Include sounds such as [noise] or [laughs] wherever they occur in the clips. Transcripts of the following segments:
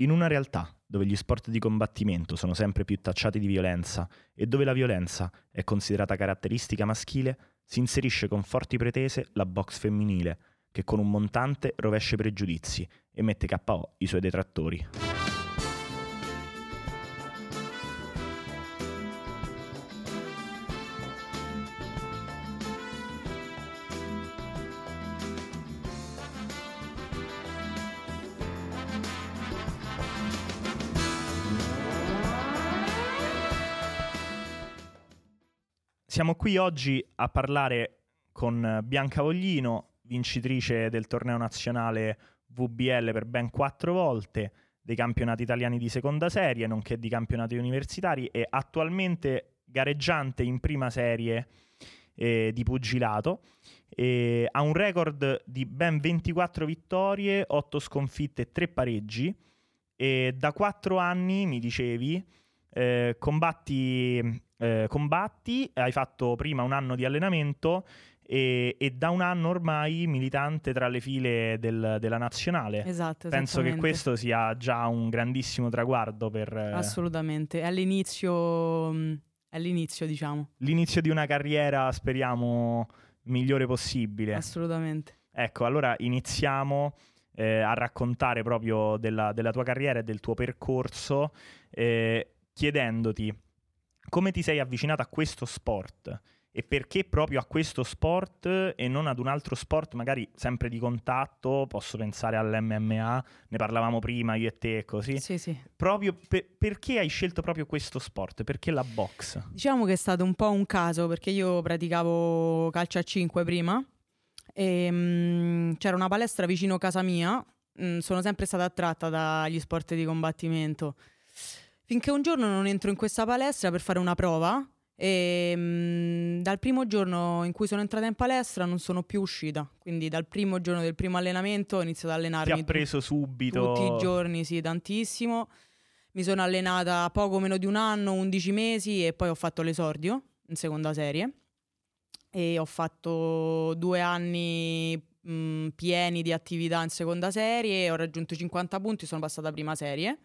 In una realtà dove gli sport di combattimento sono sempre più tacciati di violenza e dove la violenza è considerata caratteristica maschile, si inserisce con forti pretese la box femminile, che con un montante rovescia i pregiudizi e mette KO i suoi detrattori. Siamo qui oggi a parlare con Bianca Voglino, vincitrice del torneo nazionale VBL per ben quattro volte, dei campionati italiani di seconda serie, nonché di campionati universitari e attualmente gareggiante in prima serie eh, di pugilato. E ha un record di ben 24 vittorie, 8 sconfitte e 3 pareggi. E da quattro anni, mi dicevi, eh, combatti eh, combatti, hai fatto prima un anno di allenamento e, e, da un anno ormai militante tra le file del, della nazionale. Esatto, Penso che questo sia già un grandissimo traguardo per... Assolutamente, è all'inizio, mm, è all'inizio diciamo. L'inizio di una carriera, speriamo, migliore possibile. Assolutamente. Ecco, allora iniziamo eh, a raccontare proprio della, della, tua carriera e del tuo percorso, eh, chiedendoti come ti sei avvicinato a questo sport e perché proprio a questo sport e non ad un altro sport magari sempre di contatto, posso pensare all'MMA, ne parlavamo prima io e te così. Sì, sì. Proprio per, perché hai scelto proprio questo sport? Perché la box? Diciamo che è stato un po' un caso perché io praticavo calcio a 5 prima e mh, mm, c'era una palestra vicino casa mia, mh, mm, sono sempre stata attratta dagli sport di combattimento. Finché un giorno non entro in questa palestra per fare una prova e mh, mm, dal primo giorno in cui sono entrata in palestra non sono più uscita. Quindi dal primo giorno del primo allenamento ho iniziato ad allenarmi. Ti ha preso subito? Tutti i giorni, sì, tantissimo. Mi sono allenata poco meno di un anno, 11 mesi e poi ho fatto l'esordio in seconda serie. E ho fatto due anni mh, mm, pieni di attività in seconda serie, ho raggiunto 50 punti, sono passata a prima serie.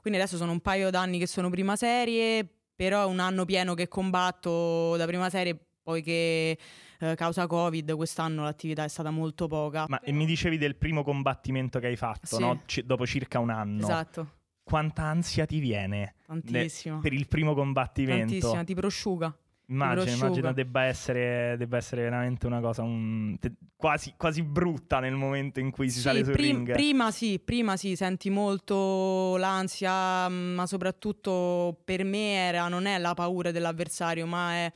Quindi adesso sono un paio d'anni che sono prima serie, però è un anno pieno che combatto da prima serie poiché eh, causa Covid quest'anno l'attività è stata molto poca. Ma e mi dicevi del primo combattimento che hai fatto, sì. no? C- dopo circa un anno. Esatto. Quanta ansia ti viene? Tantissimo. per il primo combattimento? Tantissima, ti prosciuga. Immagino, immagino debba, essere, debba essere, veramente una cosa un, te, quasi, quasi, brutta nel momento in cui si sì, sale sul prim- ring. Prima sì, prima sì, senti molto l'ansia, ma soprattutto per me era, non è la paura dell'avversario, ma è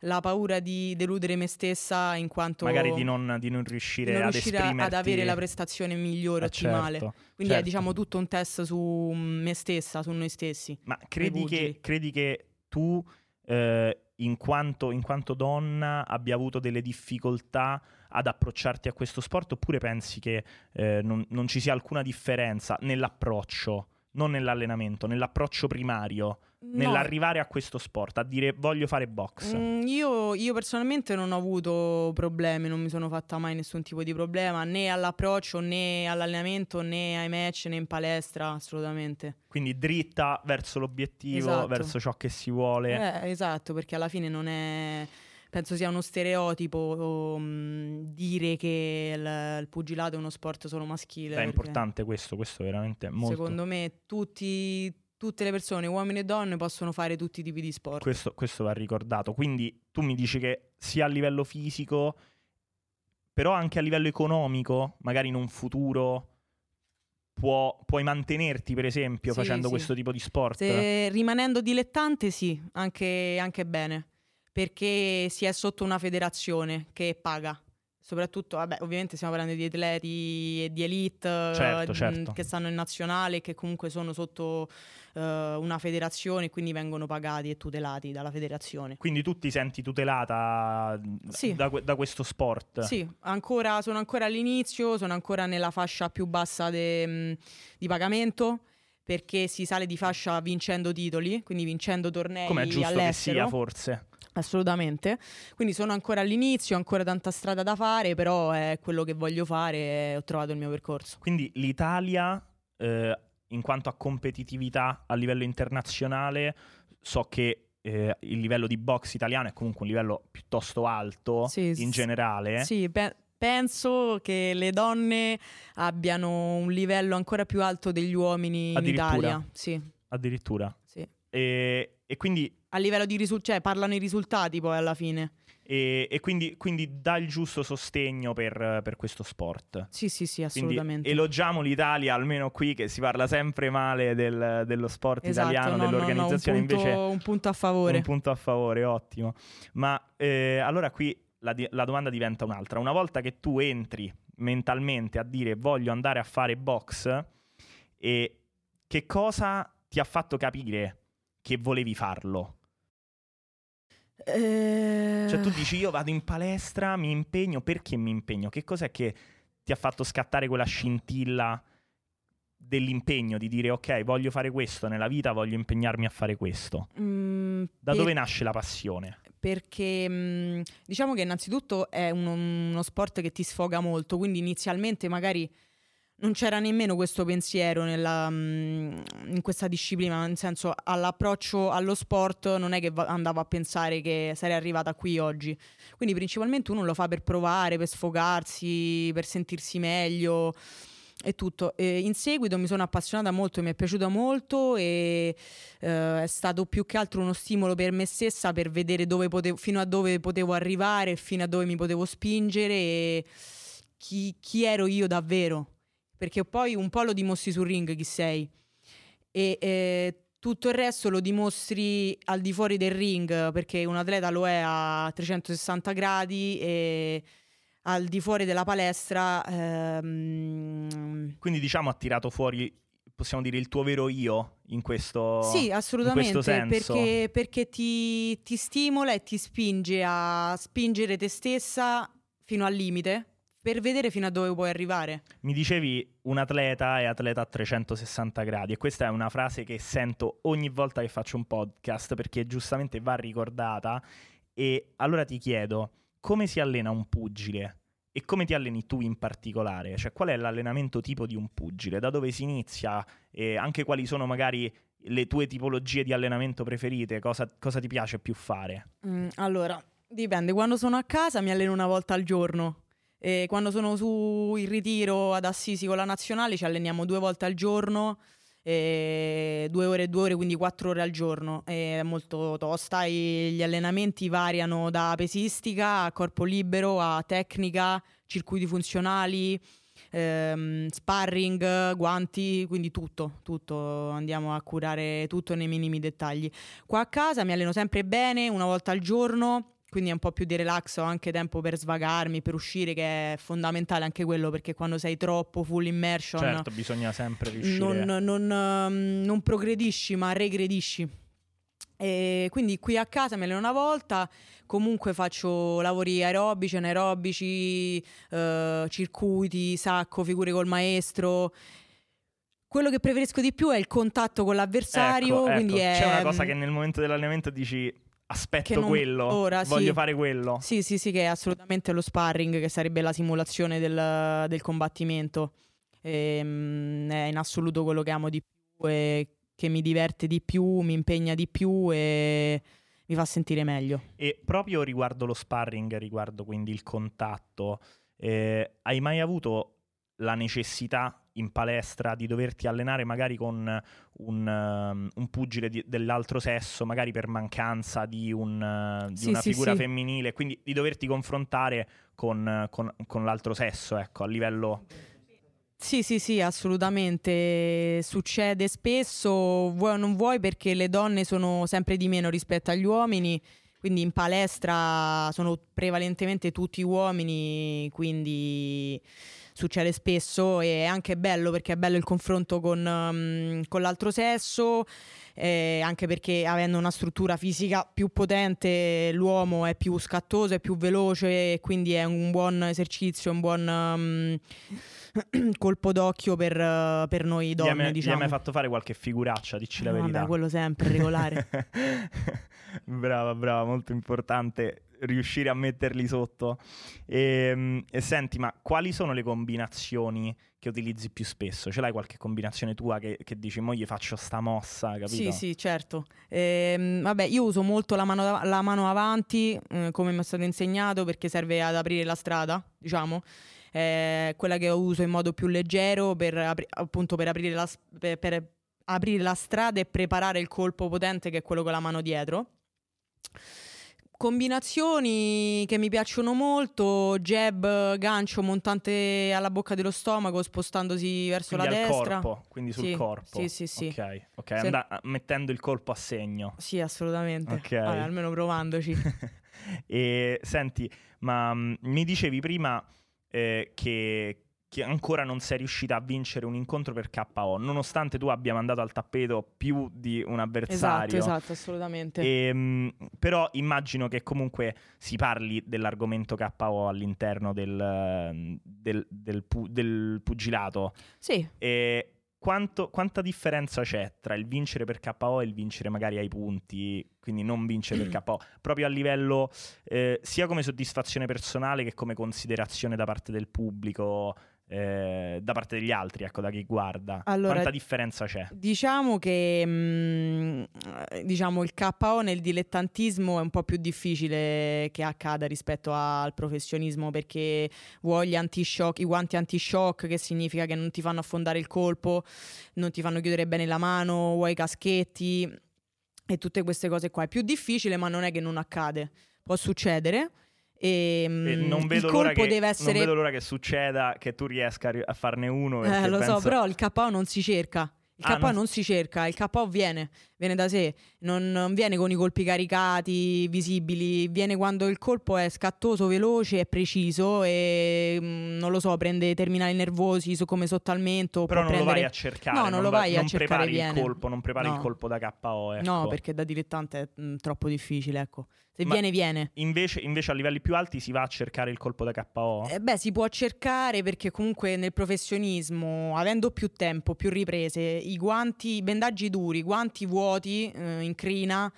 la paura di deludere me stessa in quanto... Magari di non, di non riuscire, di non ad, riuscire ad avere la prestazione migliore, eh, ottimale. Certo, Quindi certo. è diciamo tutto un test su me stessa, su noi stessi. Ma credi, che, credi che tu... Eh, in quanto, in quanto donna abbia avuto delle difficoltà ad approcciarti a questo sport oppure pensi che eh, non, non, ci sia alcuna differenza nell'approccio, non nell'allenamento, nell'approccio primario No. nell'arrivare a questo sport, a dire voglio fare box? Mm, io, io, personalmente non ho avuto problemi, non mi sono fatta mai nessun tipo di problema, né all'approccio, né all'allenamento, né ai match, né in palestra, assolutamente. Quindi dritta verso l'obiettivo, esatto. verso ciò che si vuole. Eh, esatto, perché alla fine non è penso sia uno stereotipo um, dire che il, il, pugilato è uno sport solo maschile. È importante questo, questo è veramente molto. Secondo me tutti, tutte le persone, uomini e donne, possono fare tutti i tipi di sport. Questo, questo va ricordato. Quindi tu mi dici che sia a livello fisico, però anche a livello economico, magari in un futuro può, puoi mantenerti, per esempio, sì, facendo sì. questo tipo di sport? Se, rimanendo dilettante, sì, anche, anche bene. Perché si è sotto una federazione che paga soprattutto, vabbè, ovviamente stiamo parlando di atleti di elite certo, certo. che stanno in nazionale, che comunque sono sotto uh, una federazione e quindi vengono pagati e tutelati dalla federazione. Quindi tu ti senti tutelata sì. da, da, questo sport? Sì, ancora, sono ancora all'inizio, sono ancora nella fascia più bassa de, di pagamento perché si sale di fascia vincendo titoli, quindi vincendo tornei Come è giusto all'estero. che sia, forse. Assolutamente, quindi sono ancora all'inizio, ho ancora tanta strada da fare, però è quello che voglio fare e ho trovato il mio percorso. Quindi l'Italia eh, in quanto a competitività a livello internazionale, so che eh, il livello di box italiano è comunque un livello piuttosto alto Sì, in generale. Sì, pe- penso che le donne abbiano un livello ancora più alto degli uomini in? Italia. Sì, Addirittura. sì. E, e quindi, A livello di risultati, cioè parlano i risultati poi alla fine. e- e quindi- quindi dà il giusto sostegno per, per questo sport. Sì, sì, sì, Quindi assolutamente. elogiamo l'Italia, almeno qui che si parla sempre male del- dello sport Esatto, italiano, no, no, no, dell'organizzazione, un punto, invece un punto a favore. un punto a favore, ottimo. Ma eh, allora qui la, di- la domanda diventa un'altra. Una volta che tu entri mentalmente a dire voglio andare a fare box, e che cosa ti ha fatto capire che volevi farlo? Eh, Cioè tu dici io vado in palestra, mi impegno, perché mi impegno? Che cos'è che ti ha fatto scattare quella scintilla dell'impegno di dire ok, voglio fare questo nella vita, voglio impegnarmi a fare questo? mm, Da per- dove nasce la passione? Perché mh, diciamo che innanzitutto è uno, uno sport che ti sfoga molto, quindi inizialmente magari non c'era nemmeno questo pensiero nella, mh, in questa disciplina, nel senso all'approccio allo sport non è che andavo a pensare che sarei arrivata qui oggi. Quindi principalmente uno lo fa per provare, per sfogarsi, per sentirsi meglio e tutto. E in seguito mi sono appassionata molto, mi è piaciuta molto e eh, è stato più che altro uno stimolo per me stessa per vedere potevo, fino a dove potevo arrivare, fino a dove mi potevo spingere e chi, chi ero io davvero. Perché poi un po' lo dimostri sul ring chi sei e eh, tutto il resto lo dimostri al di fuori del ring perché un atleta lo è a 360 gradi e al di fuori della palestra ehm, Quindi diciamo ha tirato fuori, possiamo dire, il tuo vero io in questo Sì, assolutamente, in questo senso. perché, perché ti, ti stimola e ti spinge a spingere te stessa fino al limite per vedere fino a dove puoi arrivare. Mi dicevi un atleta è atleta a 360 gradi e questa è una frase che sento ogni volta che faccio un podcast perché giustamente va ricordata e allora ti chiedo come si allena un pugile e come ti alleni tu in particolare? Cioè qual è l'allenamento tipo di un pugile? Da dove si inizia? E anche quali sono magari le tue tipologie di allenamento preferite? Cosa, cosa ti piace più fare? Mm, allora, dipende, quando sono a casa mi alleno una volta al giorno. E quando sono su in ritiro ad Assisi con la nazionale ci alleniamo due volte al giorno, e due ore e due ore, quindi quattro ore al giorno. È molto tosta e gli allenamenti variano da pesistica a corpo libero a tecnica, circuiti funzionali, ehm, sparring, guanti, quindi tutto, tutto. Andiamo a curare tutto nei minimi dettagli. Qua a casa mi alleno sempre bene, una volta al giorno, quindi è un po' più di relax, ho anche tempo per svagarmi, per uscire, che è fondamentale anche quello, perché quando sei troppo full immersion Certo, bisogna sempre riuscire non, non, ehm, non progredisci, ma regredisci. E quindi qui a casa mi alleno una volta, comunque faccio lavori aerobici, anaerobici, eh, circuiti, sacco, figure col maestro. Quello che preferisco di più è il contatto con l'avversario, Ecco, ecco. è... C'è una cosa che nel momento dell'allenamento dici aspetto non- quello, ora, voglio sì. fare quello. Sì, sì, sì, che è assolutamente lo sparring, che sarebbe la simulazione del, del combattimento. Ehm, è in assoluto quello che amo di più e che mi diverte di più, mi impegna di più e mi fa sentire meglio. E proprio riguardo lo sparring, riguardo quindi il contatto, eh, hai mai avuto la necessità in palestra di doverti allenare magari con un, um, un pugile di- dell'altro sesso, magari per mancanza di, un, uh, di Sì, una sì, figura sì. femminile, quindi di doverti confrontare con, con- con l'altro sesso, ecco, a livello... Sì, sì, sì, assolutamente. Succede spesso, vuoi o non vuoi, perché le donne sono sempre di meno rispetto agli uomini. Quindi in palestra sono prevalentemente tutti uomini, quindi succede spesso e è anche bello perché è bello il confronto con, um, con l'altro sesso, eh, anche perché avendo una struttura fisica più potente l'uomo è più scattoso, è più veloce e quindi è un buon esercizio, un buon um, [clears throat] colpo d'occhio per, uh, per noi donne, gli hai diciamo. mai fatto fare qualche figuraccia, dici la No, verità. vabbè, quello sempre regolare. [laughs] brava, brava, molto importante. Riuscire a metterli sotto. E, e, senti, ma quali sono le combinazioni che utilizzi più spesso? Ce l'hai qualche combinazione tua che, che dici, mo gli faccio sta mossa, capito? Sì, sì, certo. Ehm, vabbè, io uso molto la mano, la mano avanti, eh, come mi è stato insegnato, perché serve ad aprire la strada, diciamo. Eh, quella che uso in modo più leggero per, appunto per aprire, la, per aprire la strada e preparare il colpo potente che è quello con la mano dietro. Combinazioni che mi piacciono molto, jab, gancio, montante alla bocca dello stomaco, spostandosi verso quindi la destra. Corpo, quindi sul sì, corpo. Sì, sì, sì. Ok, okay. Se... And- mettendo il colpo a segno. Sì, assolutamente. Okay. Vabbè, almeno provandoci. [laughs] e senti, ma mh, mi dicevi prima eh, che, che ancora non sei riuscita a vincere un incontro per KO, nonostante tu abbia mandato al tappeto più di un avversario. Esatto, esatto, assolutamente. E, ehm, però immagino che comunque si parli dell'argomento KO all'interno del, del, del, pu- del pugilato. Sì. E quanto, quanta differenza c'è tra il vincere per KO e il vincere magari ai punti, quindi non vincere per KO, [clears throat] proprio a livello eh, sia come soddisfazione personale che come considerazione da parte del pubblico? Eh, da parte degli altri, ecco, da chi guarda? Allora, Quanta differenza c'è? Diciamo che mh, mm, diciamo, il KO nel dilettantismo è un po' più difficile che accada rispetto al professionismo perché vuoi anti-shock, i guanti anti-shock, che significa che non ti fanno affondare il colpo, non ti fanno chiudere bene la mano, vuoi i caschetti e tutte queste cose qua. È più difficile, ma non è che non accade. Può succedere. E, e non, vedo colpo che, deve essere... non vedo l'ora che succeda che tu riesca a farne uno. Eh, lo penso... so, però il KO non si cerca. Il ah, KO non... non... si cerca, il KO viene, viene da sé, non, non, viene con i colpi caricati, visibili, viene quando il colpo è scattoso, veloce e preciso e mm, non lo so, prende terminali nervosi so, come sottalmento. Però non prendere... lo vai a cercare, no, non, non lo vai non a cercare. Prepari viene. il colpo, non prepari no. il colpo da KO. Ecco. No, perché da dilettante è mh, mm, troppo difficile, ecco. Se Ma viene, viene. Invece, invece, a livelli più alti si va a cercare il colpo da KO? Eh beh, si può cercare perché comunque nel professionismo, avendo più tempo, più riprese, i guanti, i bendaggi duri, i guanti vuoti eh, in crina,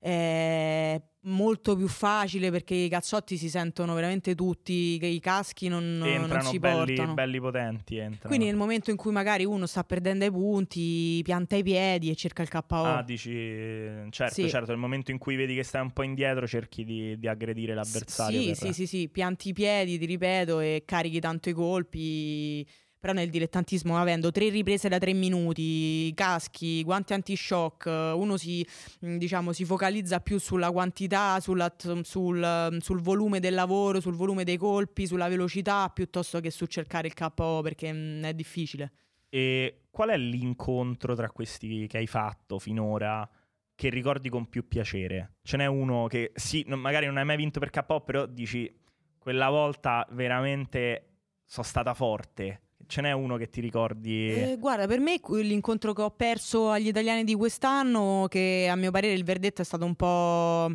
eh, molto più facile perché i cazzotti si sentono veramente tutti, i caschi non, entrano non si belli, portano. belli potenti. Entrano. Quindi nel momento in cui magari uno sta perdendo i punti, pianta i piedi e cerca il KO. Ah, dici, certo, sì. certo, nel momento in cui vedi che stai un po' indietro cerchi di, di aggredire l'avversario. Sì, per... sì, sì, sì, pianti i piedi, ti ripeto, e carichi tanto i colpi però nel dilettantismo avendo tre riprese da tre minuti, caschi, guanti anti-shock, uno si, diciamo, si focalizza più sulla quantità, sulla, sul, sul, volume del lavoro, sul volume dei colpi, sulla velocità, piuttosto che su cercare il KO perché mh, è difficile. E qual è l'incontro tra questi che hai fatto finora? Che ricordi con più piacere? Ce n'è uno che sì, magari non hai mai vinto per KO, però dici quella volta veramente sono stata forte ce n'è uno che ti ricordi? Eh, guarda, per me l'incontro che ho perso agli italiani di quest'anno, che a mio parere il verdetto è stato un po'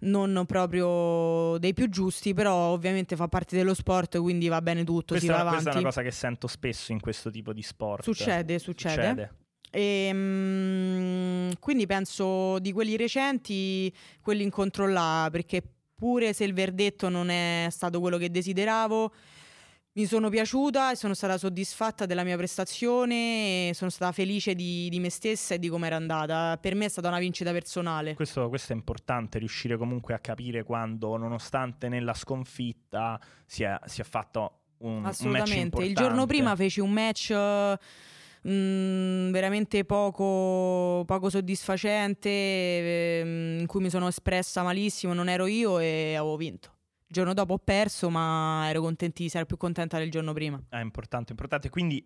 non proprio dei più giusti, però ovviamente fa parte dello sport, quindi va bene tutto, questa, si va avanti. Questa è una cosa che sento spesso in questo tipo di sport. Succede, succede. succede. E, mm, quindi penso di quelli recenti, quell'incontro là, perché pure se il verdetto non è stato quello che desideravo, mi sono piaciuta e sono stata soddisfatta della mia prestazione, sono stata felice di, di me stessa e di come era andata. Per me è stata una vincita personale. Questo, questo, è importante, riuscire comunque a capire quando, nonostante nella sconfitta, si è, si è fatto un, Assolutamente. Un Il giorno prima feci un match... Mm, veramente poco, poco soddisfacente, eh, in cui mi sono espressa malissimo, non ero io e avevo vinto. Il giorno dopo ho perso, ma ero contentissima, ero più contenta del giorno prima. È importante, importante. Quindi,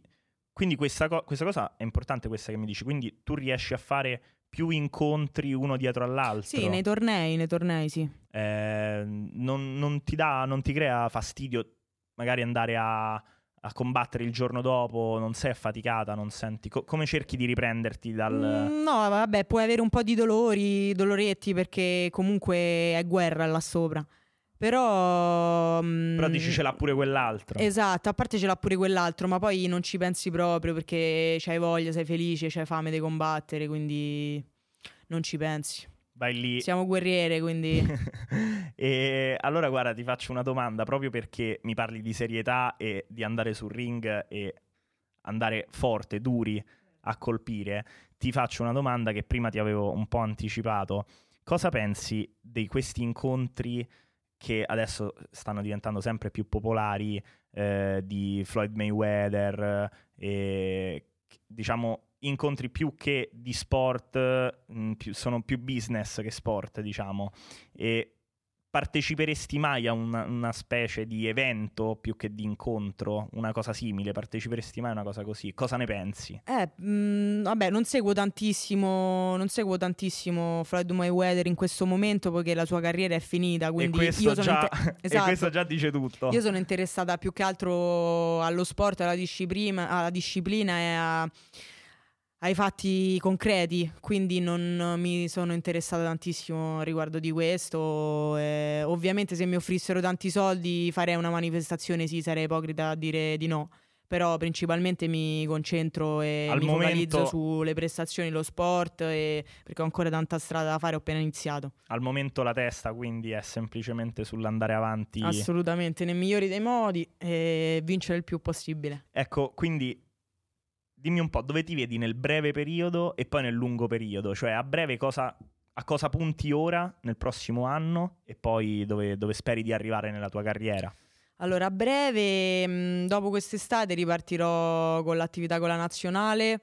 quindi questa, co- questa, cosa è importante, questa che mi dici. Quindi tu riesci a fare più incontri uno dietro all'altro. Sì, nei tornei, nei tornei, sì. Eh, non, non, ti dà, non ti crea fastidio magari andare a, a, combattere il giorno dopo, non sei affaticata, non senti... Co- come cerchi di riprenderti dal... Mm, no, vabbè, puoi avere un po' di dolori, doloretti, perché comunque è guerra là sopra. Però. Mm, Però dici ce l'ha pure quell'altro. Esatto, a parte ce l'ha pure quell'altro, ma poi non ci pensi proprio perché c'hai voglia, sei felice, c'hai fame di combattere, quindi non ci pensi. vai lì. Siamo guerriere, quindi... [laughs] e allora guarda, ti faccio una domanda proprio perché mi parli di serietà e di andare sul ring e andare forte, duri a colpire. Ti faccio una domanda che prima ti avevo un po' anticipato. Cosa pensi di questi incontri che adesso stanno diventando sempre più popolari eh, di Floyd Mayweather e diciamo incontri più che di sport, mh, mm, più, sono più business che sport, diciamo. E parteciperesti mai a una, una, specie di evento più che di incontro, una cosa simile? Parteciperesti mai a una cosa così? Cosa ne pensi? Eh, mh, mm, vabbè, non seguo tantissimo, non seguo tantissimo Floyd Mayweather in questo momento perché la sua carriera è finita, quindi e questo, io sono già, inter- esatto. [laughs] e questo già dice tutto. Io sono interessata più che altro allo sport, alla disciplina, alla disciplina e a ai fatti concreti, quindi non mi sono interessata tantissimo riguardo di questo. E ovviamente se mi offrissero tanti soldi farei una manifestazione, sì, sarei ipocrita a dire di no. Però principalmente mi concentro e Al mi momento... focalizzo sulle prestazioni, lo sport, e... perché ho ancora tanta strada da fare, ho appena iniziato. Al momento la testa quindi è semplicemente sull'andare avanti. Assolutamente, nel migliore dei modi e vincere il più possibile. Ecco, quindi dimmi un po' dove ti vedi nel breve periodo e poi nel lungo periodo, cioè a breve cosa, a cosa punti ora nel prossimo anno e poi dove, dove speri di arrivare nella tua carriera. Allora, a breve, mm, dopo quest'estate, ripartirò con l'attività con la nazionale.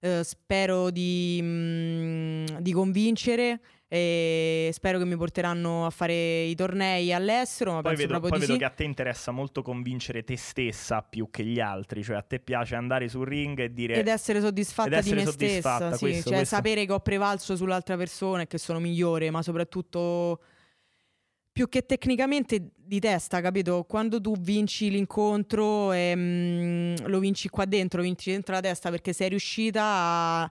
Eh, spero di, mm, di convincere e spero che mi porteranno a fare i tornei all'estero. Ma poi vedo, poi vedo sì. che a te interessa molto convincere te stessa più che gli altri, cioè a te piace andare sul ring e dire ed essere soddisfatta ed essere di me soddisfatta, stessa, questo, sì. cioè questo. sapere che ho prevalso sull'altra persona e che sono migliore, ma soprattutto più che tecnicamente di testa, capito? Quando tu vinci l'incontro e mm, lo vinci qua dentro, lo vinci dentro la testa perché sei riuscita a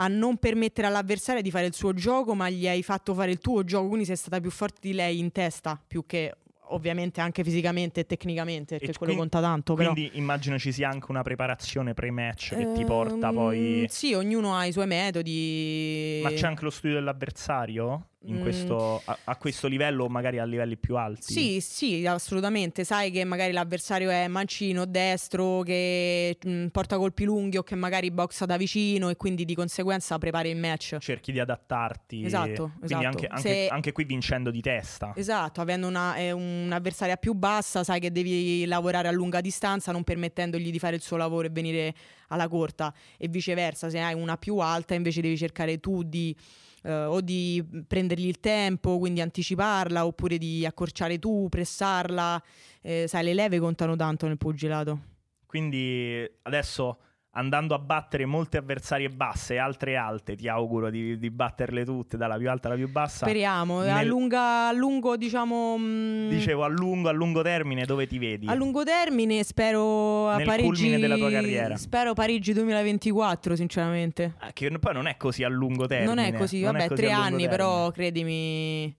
a non permettere all'avversario di fare il suo gioco, ma gli hai fatto fare il tuo gioco, quindi sei stata più forte di lei in testa, più che ovviamente anche fisicamente e tecnicamente, perché e quello quindi, conta tanto. Però. Quindi immagino ci sia anche una preparazione pre-match che ehm, ti porta poi... Sì, ognuno ha i suoi metodi. Ma c'è anche lo studio dell'avversario? Mm. Questo, a, a, questo livello o magari a livelli più alti? Sì, sì, assolutamente. Sai che magari l'avversario è mancino, destro, che mh, mm, porta colpi lunghi o che magari boxa da vicino e quindi di conseguenza prepari il match. Cerchi di adattarti. Esatto, quindi esatto. Anche, anche, Se... anche, qui vincendo di testa. Esatto, avendo una, eh, un'avversaria più bassa sai che devi lavorare a lunga distanza non permettendogli di fare il suo lavoro e venire alla corta e viceversa. Se hai una più alta invece devi cercare tu di eh, o di prendergli il tempo, quindi anticiparla, oppure di accorciare tu, pressarla. Eh, sai, le leve contano tanto nel pugilato. Quindi adesso andando a battere molte avversarie basse e altre alte, ti auguro di, di, batterle tutte dalla più alta alla più bassa. Speriamo, nel... a, lunga, a, lungo diciamo... Mh... Mm, Dicevo a lungo, a lungo termine dove ti vedi? A lungo termine spero a nel Parigi... culmine della tua carriera. Spero Parigi 2024 sinceramente. Ah, che poi non è così a lungo termine. Non è così, non vabbè è così tre anni però credimi...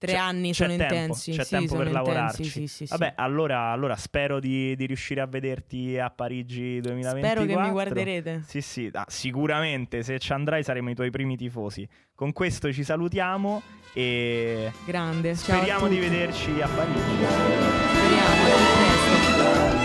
Tre c'è, anni sono tempo, intensi. C'è sì, tempo per intensi, lavorarci. Sì, sì, Vabbè, allora, allora, spero di, di, riuscire a vederti a Parigi 2024. Spero che mi guarderete. Sì, sì, ah, sicuramente. Se ci andrai saremo i tuoi primi tifosi. Con questo ci salutiamo e Grande. speriamo di vederci a Parigi. Speriamo, a presto.